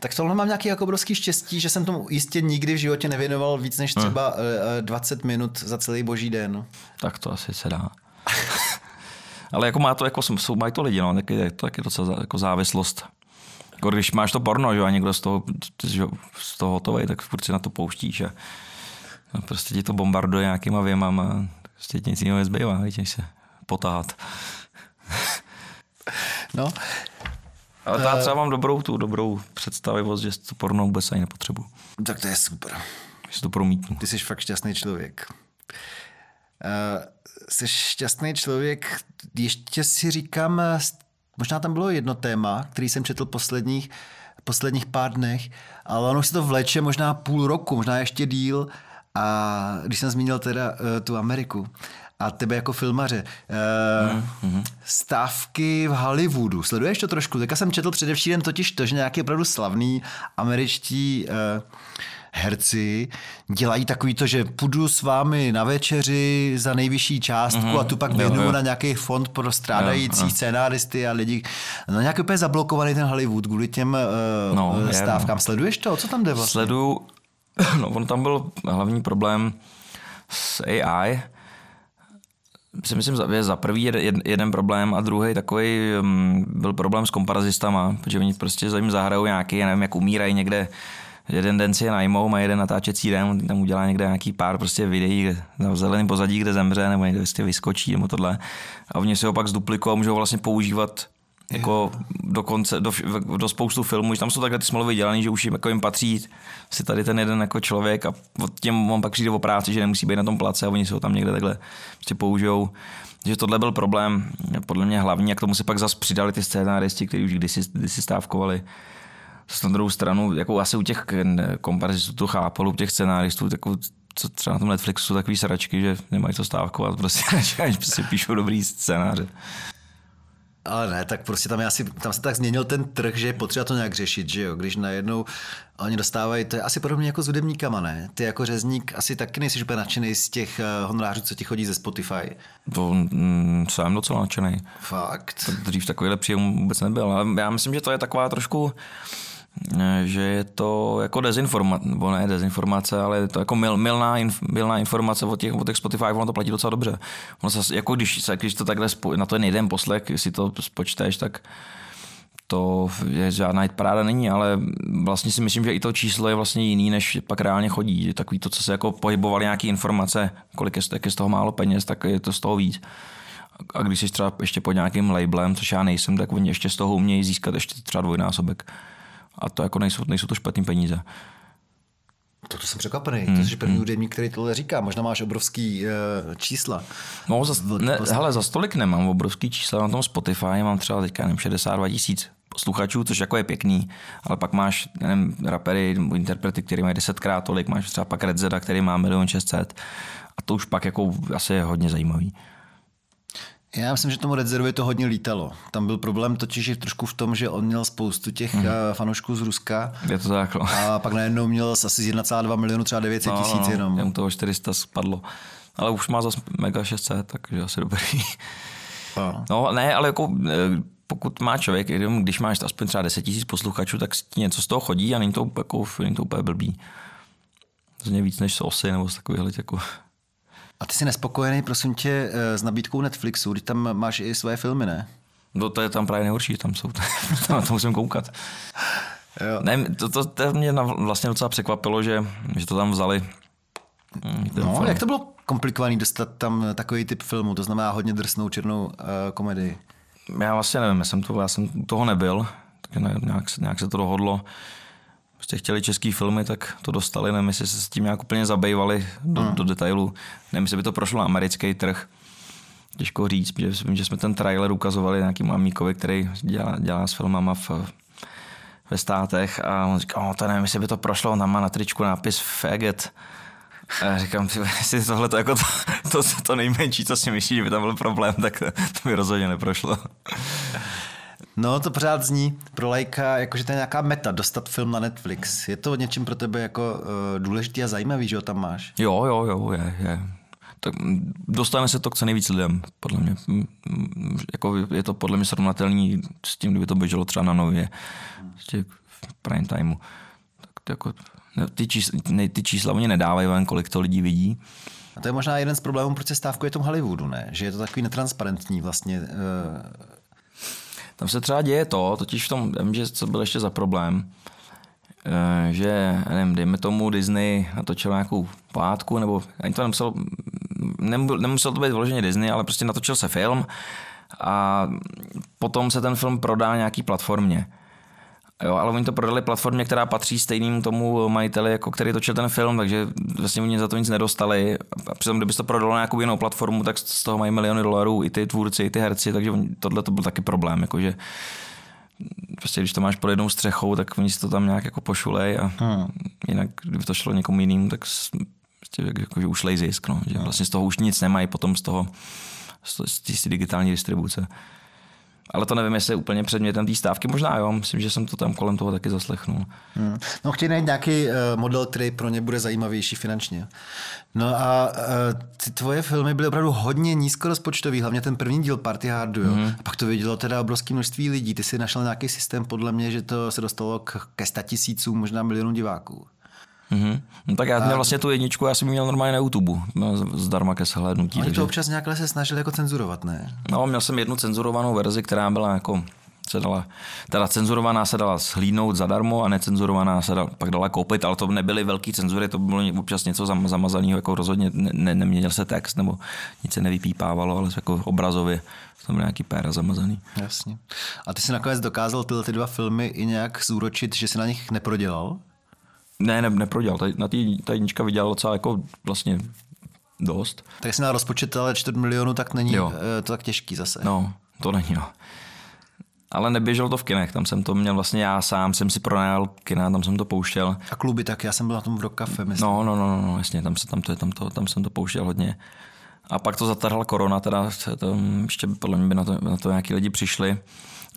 Tak tohle mám nějaký jako obrovský štěstí, že jsem tomu jistě nikdy v životě nevěnoval víc než třeba hmm. 20 minut za celý boží den. Tak to asi se dá. Ale jako má to, jako jsou, mají to lidi, no, tak je to taky docela jako závislost. Jako když máš to porno, že a někdo z toho, z toho hotový, tak furt si na to pouštíš a, a prostě ti to bombarduje nějakýma věmama prostě nic jiného nezbývá, víš, než se potáhat. No. Ale já třeba mám dobrou tu dobrou představivost, že to porno vůbec ani nepotřebuji. Tak to je super. Že to promítnu. Ty jsi fakt šťastný člověk. Uh, jsi šťastný člověk, ještě si říkám, možná tam bylo jedno téma, který jsem četl posledních, posledních pár dnech, ale ono si to vleče možná půl roku, možná ještě díl. A když jsem zmínil teda uh, tu Ameriku, a tebe jako filmaře. Uh, mm-hmm. Stávky v Hollywoodu. Sleduješ to trošku? Teďka jsem četl především totiž to, že nějaký opravdu slavný američtí uh, herci dělají takový to, že půjdu s vámi na večeři za nejvyšší částku mm-hmm. a tu pak věnuju na nějaký fond pro strádající jo, jo. scénáristy a lidi. No nějaký úplně zablokovaný ten Hollywood kvůli těm uh, no, stávkám. Je, no. Sleduješ to? Co tam jde vlastně? Sleduju. No, on tam byl hlavní problém s AI, si myslím, je za prvý jeden, jeden problém a druhý takový um, byl problém s komparazistama, protože oni prostě za ním zahrajou nějaký, já nevím, jak umírají někde jeden den si je najmou, má jeden natáčecí den, tam udělá někde nějaký pár prostě videí na zeleném pozadí, kde zemře, nebo někde prostě vyskočí, nebo tohle. A oni si ho pak zduplikují a můžou vlastně používat jako do, konce, do, do spoustu filmů, že tam jsou takhle ty smlouvy dělané, že už jim, jako jim patří si tady ten jeden jako člověk a těm on pak přijde o práci, že nemusí být na tom place a oni ho tam někde takhle prostě použijou. Že tohle byl problém, podle mě hlavní, jak tomu se pak zase přidali ty scénáristi, kteří už kdysi, kdysi stávkovali. S na druhou stranu, jako asi u těch komparazistů to chápalo, u těch scénáristů, jako co třeba na tom Netflixu jsou takový sračky, že nemají to stávkovat, prostě, až prostě píšou dobrý scénáře. Ale ne, tak prostě tam, asi, tam se tak změnil ten trh, že je potřeba to nějak řešit, že jo? Když najednou oni dostávají, to je asi podobně jako s hudebníkama, ne? Ty jako řezník asi taky nejsi úplně nadšený z těch uh, honorářů, co ti chodí ze Spotify. To mm, jsem docela nadšený. Fakt? Dřív takovýhle příjem vůbec nebyl, ale já myslím, že to je taková trošku že je to jako dezinformace, nebo ne dezinformace, ale je to jako mil, milná, inf, milná informace o těch, o těch Spotify, ono to platí docela dobře. Ono se, jako když, se, když to takhle spo, na to je jeden poslech, si to spočteš, tak to je žádná paráda není, ale vlastně si myslím, že i to číslo je vlastně jiný, než pak reálně chodí. Takový to, co se jako pohybovali nějaké informace, kolik je, jak je z toho málo peněz, tak je to z toho víc. A když jsi třeba ještě pod nějakým labelem, což já nejsem, tak oni ještě z toho umějí získat ještě třeba dvojnásobek. A to jako nejsou, nejsou to špatné peníze. To, to jsem překvapený. Hmm. To jsi první hmm. hudebník, který tohle říká. Možná máš obrovský uh, čísla. No, za, ne, hele, za stolik nemám obrovský čísla na tom Spotify. Mám třeba teďka nevím, 62 tisíc posluchačů, což jako je pěkný, ale pak máš nevím, rapery, interprety, který mají desetkrát tolik, máš třeba pak Red Zeda, který má milion 600 a to už pak jako asi je hodně zajímavý. Já myslím, že tomu Redzerovi to hodně lítalo. Tam byl problém totiž je trošku v tom, že on měl spoustu těch mm. fanoušků z Ruska. Je to tak. No. A pak najednou měl asi z 1,2 milionu třeba 900 no, tisíc no, jenom. Jemu toho 400 spadlo. Ale už má zase mega 600, takže asi dobrý. No. no ne, ale jako e, pokud má člověk, když máš aspoň třeba 10 tisíc posluchačů, tak něco z toho chodí a není to, jako, není to úplně blbý. Zně víc než osy nebo z takovýchhle jako a ty jsi nespokojený, prosím tě, eh, s nabídkou Netflixu, když tam máš i své filmy, ne? No to je tam právě nejhorší, tam jsou, tam to musím koukat. Jo. Ne, to, to, to, mě vlastně docela překvapilo, že, že to tam vzali. Mm, no, film. jak to bylo komplikovaný dostat tam takový typ filmu, to znamená hodně drsnou černou uh, komedii? Já vlastně nevím, já jsem, to, já jsem toho nebyl, tak nějak, nějak se to dohodlo prostě chtěli český filmy, tak to dostali, nevím, jestli se s tím nějak úplně zabývali do, hmm. do detailu. Nevím, jestli by to prošlo na americký trh. Těžko říct, vím, že jsme ten trailer ukazovali nějakým amíkovi, který dělá, dělá s filmama v, ve státech a on říká, oh, to nevím, jestli by to prošlo, tam má na tričku nápis faggot. A já říkám, jestli tohle to jako to, to, to, nejmenší, co si myslíš, že by tam byl problém, tak to, to by rozhodně neprošlo. No, to pořád zní pro lajka, jakože to je nějaká meta, dostat film na Netflix. Je to něčím pro tebe jako uh, důležitý a zajímavý, že ho tam máš? Jo, jo, jo, je, je. Tak dostane se to k co nejvíc lidem, podle mě. Jako je to podle mě srovnatelný s tím, kdyby to běželo třeba na nově, v prime timeu. Tak to jako, ty, čísla, ty čísla oni nedávají ven, kolik to lidí vidí. A to je možná jeden z problémů, proč se stávkuje tom Hollywoodu, ne? Že je to takový netransparentní vlastně. Uh... Tam se třeba děje to, totiž v tom, vím, že co byl ještě za problém, uh, že, nevím, dejme tomu Disney natočil nějakou pátku, nebo ani to nemuselo, nemusel to být vloženě Disney, ale prostě natočil se film a potom se ten film prodá nějaký platformě. Jo, ale oni to prodali platformě, která patří stejnému tomu majiteli, jako který točil ten film, takže vlastně oni za to nic nedostali. A přitom, kdyby to prodalo na nějakou jinou platformu, tak z toho mají miliony dolarů i ty tvůrci, i ty herci, takže tohle to byl taky problém, jakože prostě když to máš pod jednou střechou, tak oni si to tam nějak jako pošulej a hmm. jinak, kdyby to šlo někomu jinému, tak prostě jakože ušlej zisk, no, že hmm. vlastně z toho už nic nemají potom z toho, z té digitální distribuce. Ale to nevím, jestli je úplně předmětem té stávky. Možná jo, myslím, že jsem to tam kolem toho taky zaslechnul. Hmm. No chtějí najít nějaký uh, model, který pro ně bude zajímavější finančně. No a uh, ty tvoje filmy byly opravdu hodně nízkorozpočtový, hlavně ten první díl Party Hardu. Jo? Hmm. A pak to vidělo teda obrovské množství lidí. Ty si našel nějaký systém, podle mě, že to se dostalo k, ke statisícům, možná milionům diváků. Mm-hmm. No tak já měl vlastně tu jedničku, já jsem měl normálně na YouTube, no, zdarma ke shlédnutí. Oni takže... to občas nějak se snažili jako cenzurovat, ne? No, měl jsem jednu cenzurovanou verzi, která byla jako se dala, teda cenzurovaná se dala shlídnout zadarmo a necenzurovaná se dala, pak dala koupit, ale to nebyly velký cenzury, to bylo občas něco zamazaného, jako rozhodně ne, ne, neměnil se text nebo nic se nevypípávalo, ale jako obrazově to byl nějaký péra zamazaný. Jasně. A ty si nakonec dokázal tyhle ty dva filmy i nějak zúročit, že si na nich neprodělal? Ne, ne neprodělal. Na té ta jednička vydělal docela jako vlastně dost. Tak jestli na rozpočet ale čtvrt milionu, tak není jo. Eh, to tak těžký zase. No, to není, no. Ale neběželo to v kinech, tam jsem to měl vlastně já sám, jsem si pronajal kina, tam jsem to pouštěl. A kluby tak, já jsem byl na tom v Rock Cafe, myslím. No, no, no, no, jasně, tam, se, tam, to, tam, to, tam jsem to pouštěl hodně. A pak to zatrhla korona, teda to, ještě podle mě by na to, na to nějaký lidi přišli.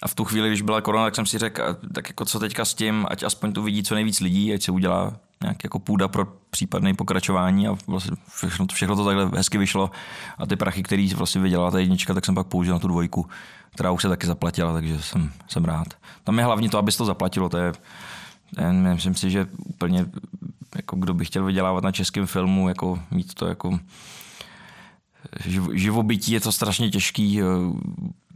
A v tu chvíli, když byla korona, tak jsem si řekl, tak jako co teďka s tím, ať aspoň to vidí co nejvíc lidí, ať se udělá nějak jako půda pro případné pokračování a vlastně všechno, všechno to takhle hezky vyšlo. A ty prachy, který vlastně vydělala ta jednička, tak jsem pak použil na tu dvojku, která už se taky zaplatila, takže jsem, jsem rád. Tam je hlavně to, aby to zaplatilo, to je, myslím si, že úplně, jako kdo by chtěl vydělávat na českém filmu, jako mít to jako živobytí je to strašně těžký,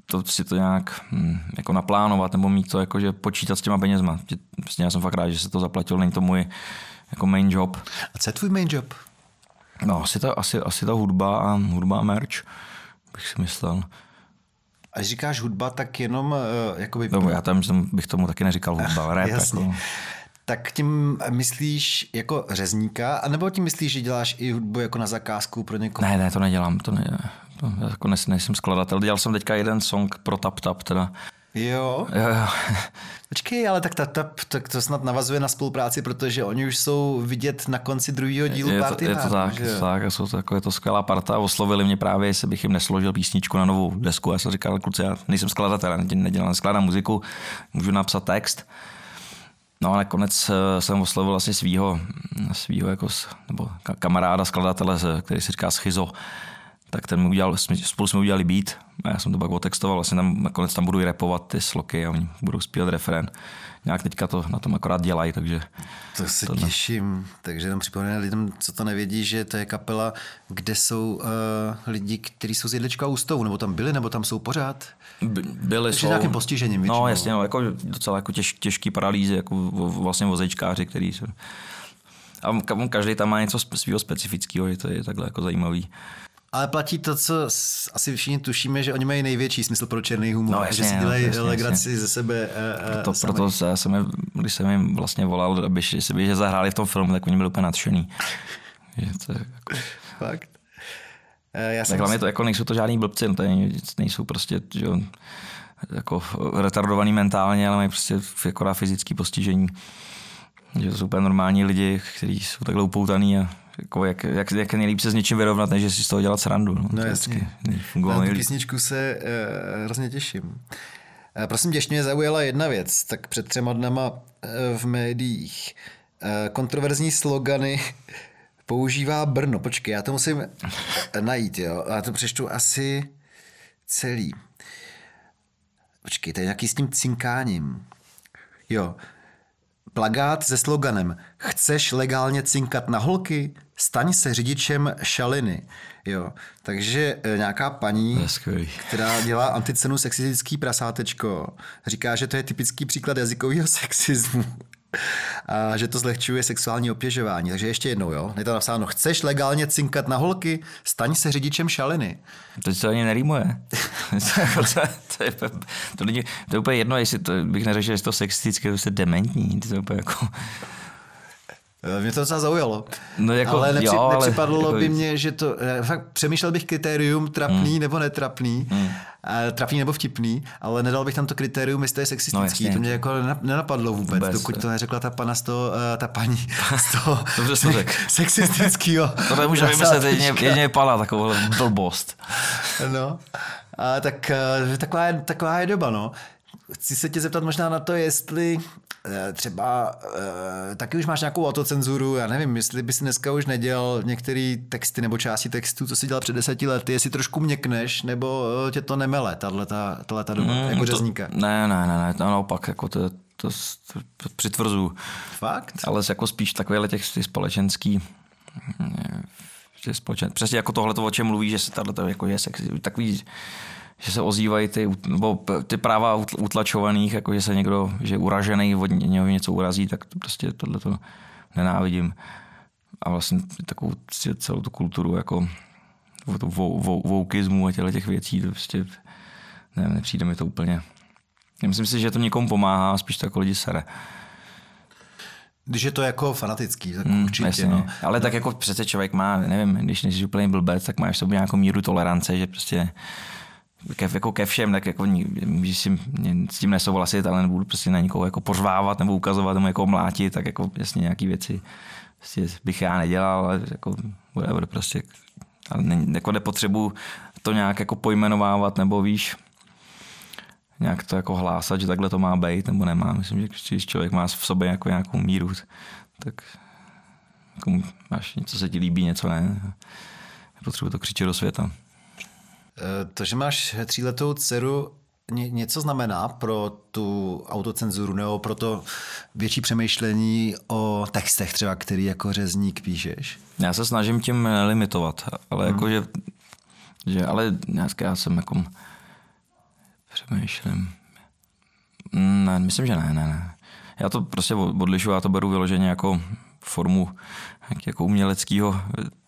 to si to nějak hm, jako naplánovat nebo mít to jako, že počítat s těma penězma. Vlastně já jsem fakt rád, že se to zaplatil, není to můj jako main job. A co je tvůj main job? No, asi ta, asi, asi ta hudba a hudba a merch, bych si myslel. A když říkáš hudba, tak jenom uh, jakoby... No, já tam bych tomu taky neříkal hudba, ale rap. Jasně. Jako... Tak tím myslíš jako řezníka, anebo tím myslíš, že děláš i hudbu jako na zakázku pro někoho? Ne, ne, to nedělám. To ne, jako nejsem, nejsem skladatel. Dělal jsem teďka jeden song pro Tap Tap teda. Jo. jo, jo. Počkej, ale tak, ta, ta, tak to snad navazuje na spolupráci, protože oni už jsou vidět na konci druhého dílu je Party to, je to tak, je to tak, jsou to, jako je to skvělá parta. Oslovili mě právě, jestli bych jim nesložil písničku na novou desku. Já jsem říkal, kluci, já nejsem skladatel, nedělám, neskládám muziku, můžu napsat text. No a nakonec eh, jsem oslovil vlastně svýho, svýho jako, nebo kamaráda, skladatele, který se říká Schizo, tak ten mi udělal, spolu jsme udělali beat a já jsem to pak otextoval, vlastně tam nakonec tam budu i repovat ty sloky a oni budou zpívat referen. Nějak teďka to na tom akorát dělají, takže... To se to těším, ne... takže jenom připomínám lidem, co to nevědí, že to je kapela, kde jsou uh, lidi, kteří jsou z Jedlička ústavu, nebo tam byli, nebo tam jsou pořád? By, byli takže jsou... nějakým postižením většinou. No jasně, no, jako docela jako těž, těžký paralýzy, jako vlastně vozečkáři, který jsou... A každý tam má něco svého specifického, je to je takhle jako zajímavý. Ale platí to, co asi všichni tušíme, že oni mají největší smysl pro černý humor, no, jasně, že si dělají no, legraci jasně. ze sebe. Uh, to, proto já jsem, je, když jsem jim vlastně volal, aby si by, že zahráli v tom filmu, tak oni byli úplně nadšený. že to je jako... Fakt. Eh, Já Tak hlavně to jako nejsou to žádný blbci, no to je, nejsou prostě že, jako retardovaný mentálně, ale mají prostě jako fyzické postižení. Že to jsou úplně normální lidi, kteří jsou takhle upoutaný a jako jak, jak, jak nejlíp se s něčím vyrovnat, než si z toho dělat srandu. No, No jasně. Na tu písničku se uh, hrozně těším. Uh, prosím tě, mě zaujala jedna věc. Tak před třema dnama uh, v médiích uh, kontroverzní slogany používá Brno. Počkej, já to musím najít, jo. Já to přečtu asi celý. Počkej, to je nějaký s tím cinkáním. Jo. Plagát se sloganem Chceš legálně cinkat na holky? Staň se řidičem šaliny. Jo. Takže e, nějaká paní, která dělá anticenu sexistický prasátečko, říká, že to je typický příklad jazykového sexismu. A že to zlehčuje sexuální obtěžování. Takže ještě jednou, jo. Je to napsáno, chceš legálně cinkat na holky? Staň se řidičem šaliny. To se ani nerýmuje. to, je- to, je- to, je, to, není, to je úplně jedno, jestli to, bych neřekl, že je to sexistické, to je dementní. To je úplně jako, Mě to docela zaujalo. No jako, ale, nepři, jo, ale nepřipadlo jako- by mě, že to... eh, Fakt přemýšlel bych kritérium trapný hmm. nebo netrapný, hmm. trapný nebo vtipný, ale nedal bych tam to kritérium, jestli to je sexistický. No, jasně. to mě jako nena- nenapadlo vůbec, Vůbec, dokud to- to neřekla ta pana z toho, eh, ta paní z toho Dobře to řekl. sexistického. to nemůže vymyslet jedině, jedině pala takovou blbost. No, a tak eh, taková je, taková je doba, no. Chci se tě zeptat možná na to, jestli eh, třeba eh, taky už máš nějakou autocenzuru, já nevím, jestli bys dneska už nedělal některé texty nebo části textů, co jsi dělal před deseti lety, jestli trošku měkneš, nebo eh, tě to nemele, tahleta, tahleta doba, mm, jako řezníka. Ne, ne, ne, ne, to naopak, jako to, to, to, to přitvrzuju. Fakt? Ale jako spíš takovéhle těch ty společenský, mm, že společen, přesně jako tohle, o čem mluví, že se tato jako je sexy, takový, že se ozývají ty, nebo ty práva utl- utlačovaných, jako že se někdo, že uražený od ně- něho něco urazí, tak to prostě tohle to nenávidím. A vlastně takovou celou tu kulturu jako to vou- vou- voukismu a těchto těch věcí, to prostě ne, nepřijde mi to úplně. Myslím si, že to někomu pomáhá, spíš to jako lidi sere. Když je to jako fanatický, tak Hmm, určitě, jasně. no. Ale tak jako přece člověk má, nevím, když nejsi úplně blbec, tak máš v sobě nějakou míru tolerance, že prostě ke, jako ke všem, tak jako můžeš si s tím nesouhlasit, ale nebudu prostě na někoho jako pořvávat nebo ukazovat nebo jako mlátit, tak jako jasně nějaký věci prostě bych já nedělal, ale jako whatever, prostě ale ne, jako nepotřebuji to nějak jako pojmenovávat nebo víš, nějak to jako hlásat, že takhle to má být nebo nemá. Myslím, že když člověk má v sobě jako nějakou míru, tak jako máš něco se ti líbí, něco ne. Potřebuji to křičet do světa. Eh, To, že máš tříletou dceru, ně, něco znamená pro tu autocenzuru nebo pro to větší přemýšlení o textech třeba, který jako řezník píšeš? Já se snažím tím limitovat, ale jako, že, že ale dneska já jsem jako přemýšlím. Mm, Ne, myslím, že ne, ne, ne. Já to prostě odlišuju, já to beru vyloženě jako formu jak- jako uměleckého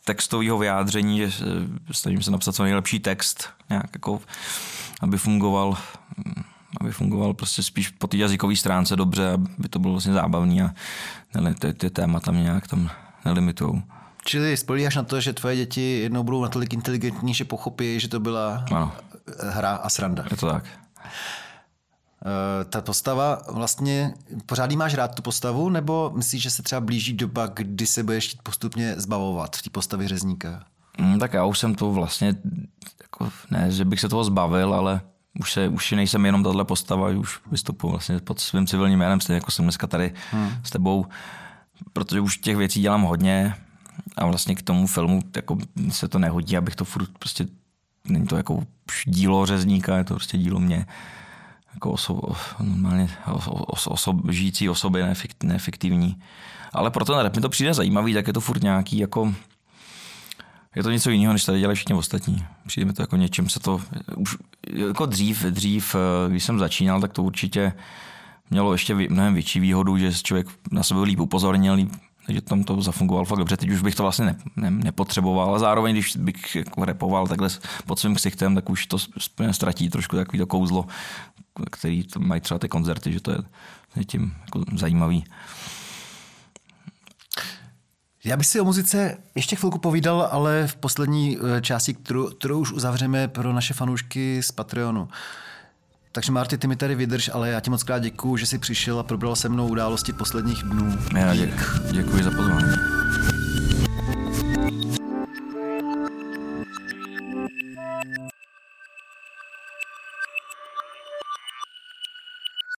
textového vyjádření, že se- snažím se napsat co nejlepší text, nějak jako, aby fungoval aby fungoval prostě spíš po té jazykové stránce dobře, aby to bylo vlastně zábavný a ty, ty témata mě nějak tam nelimitujou. Čili spolíháš na to, že tvoje děti jednou budou natolik inteligentní, že pochopí, že to byla Ano. hra a sranda. Je to tak. Eh, Ta postava vlastně, pořád máš rád tu postavu, nebo myslíš, že se třeba blíží doba, kdy se budeš chtít postupně zbavovat v té postavě řezníka? Mm, tak já už jsem to vlastně, jako, ne, že bych se toho zbavil, ale už, se, už nejsem jenom tahle postava, už vystupuji vlastně pod svým civilním jménem, stejně jako jsem dneska tady hmm. s tebou, protože už těch věcí dělám hodně a vlastně k tomu filmu jako, se to nehodí, abych to furt prostě, není to jako dílo řezníka, je to prostě dílo mě jako oso, normálně oso, oso, osob, žijící osoby, neefekt, neefektivní. Ale pro ten rap mi to přijde zajímavý, tak je to furt nějaký jako je to něco jiného, než tady dělají všichni ostatní. Přijde mi to jako něčím se to, už jako dřív, dřív, eh, když jsem začínal, tak to určitě mělo ještě mnohem větší výhodu, že člověk na sebe líp upozornil, líp, takže tam to zafungovalo fakt dobře. Teď už bych to vlastně ne, ne, nepotřeboval, ale zároveň, když bych jako repoval takhle pod svým ksichtem, tak už to ztratí trošku takový to kouzlo, který to mají třeba ty koncerty, že to je, je tím jako zajímavý. Já bych si o muzice ještě chvilku povídal, ale v poslední eh, části, kterou, kterou už uzavřeme pro naše fanoušky z Patreonu. Takže Marty, ty mi tady vydrž, ale já ti moc krát děkuju, že jsi přišel a probral se mnou události posledních dnů. Já děkuji, děkuji za pozvání.